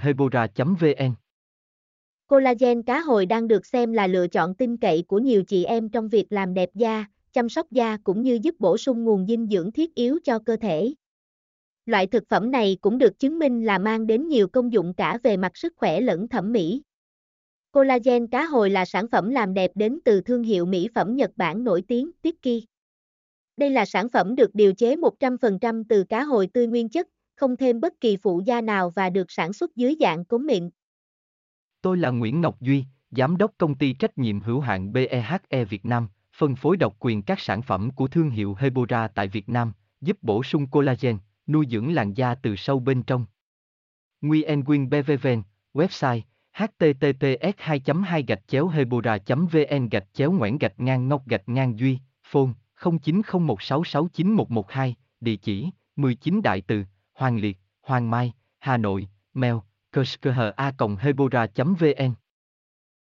hebora vn Collagen cá hồi đang được xem là lựa chọn tin cậy của nhiều chị em trong việc làm đẹp da, chăm sóc da cũng như giúp bổ sung nguồn dinh dưỡng thiết yếu cho cơ thể. Loại thực phẩm này cũng được chứng minh là mang đến nhiều công dụng cả về mặt sức khỏe lẫn thẩm mỹ. Collagen cá hồi là sản phẩm làm đẹp đến từ thương hiệu mỹ phẩm Nhật Bản nổi tiếng Tiki. Đây là sản phẩm được điều chế 100% từ cá hồi tươi nguyên chất, không thêm bất kỳ phụ gia nào và được sản xuất dưới dạng cống mịn. Tôi là Nguyễn Ngọc Duy, Giám đốc công ty trách nhiệm hữu hạn BEHE Việt Nam, phân phối độc quyền các sản phẩm của thương hiệu Hebora tại Việt Nam, giúp bổ sung collagen, nuôi dưỡng làn da từ sâu bên trong. Nguyen Quyên BVVN, website https 2 2 gạch chéo hebora vn gạch chéo ngoãn gạch ngang ngọc gạch ngang duy phone 0901669112 địa chỉ 19 đại từ hoàng liệt hoàng mai hà nội mail kerskha hebora vn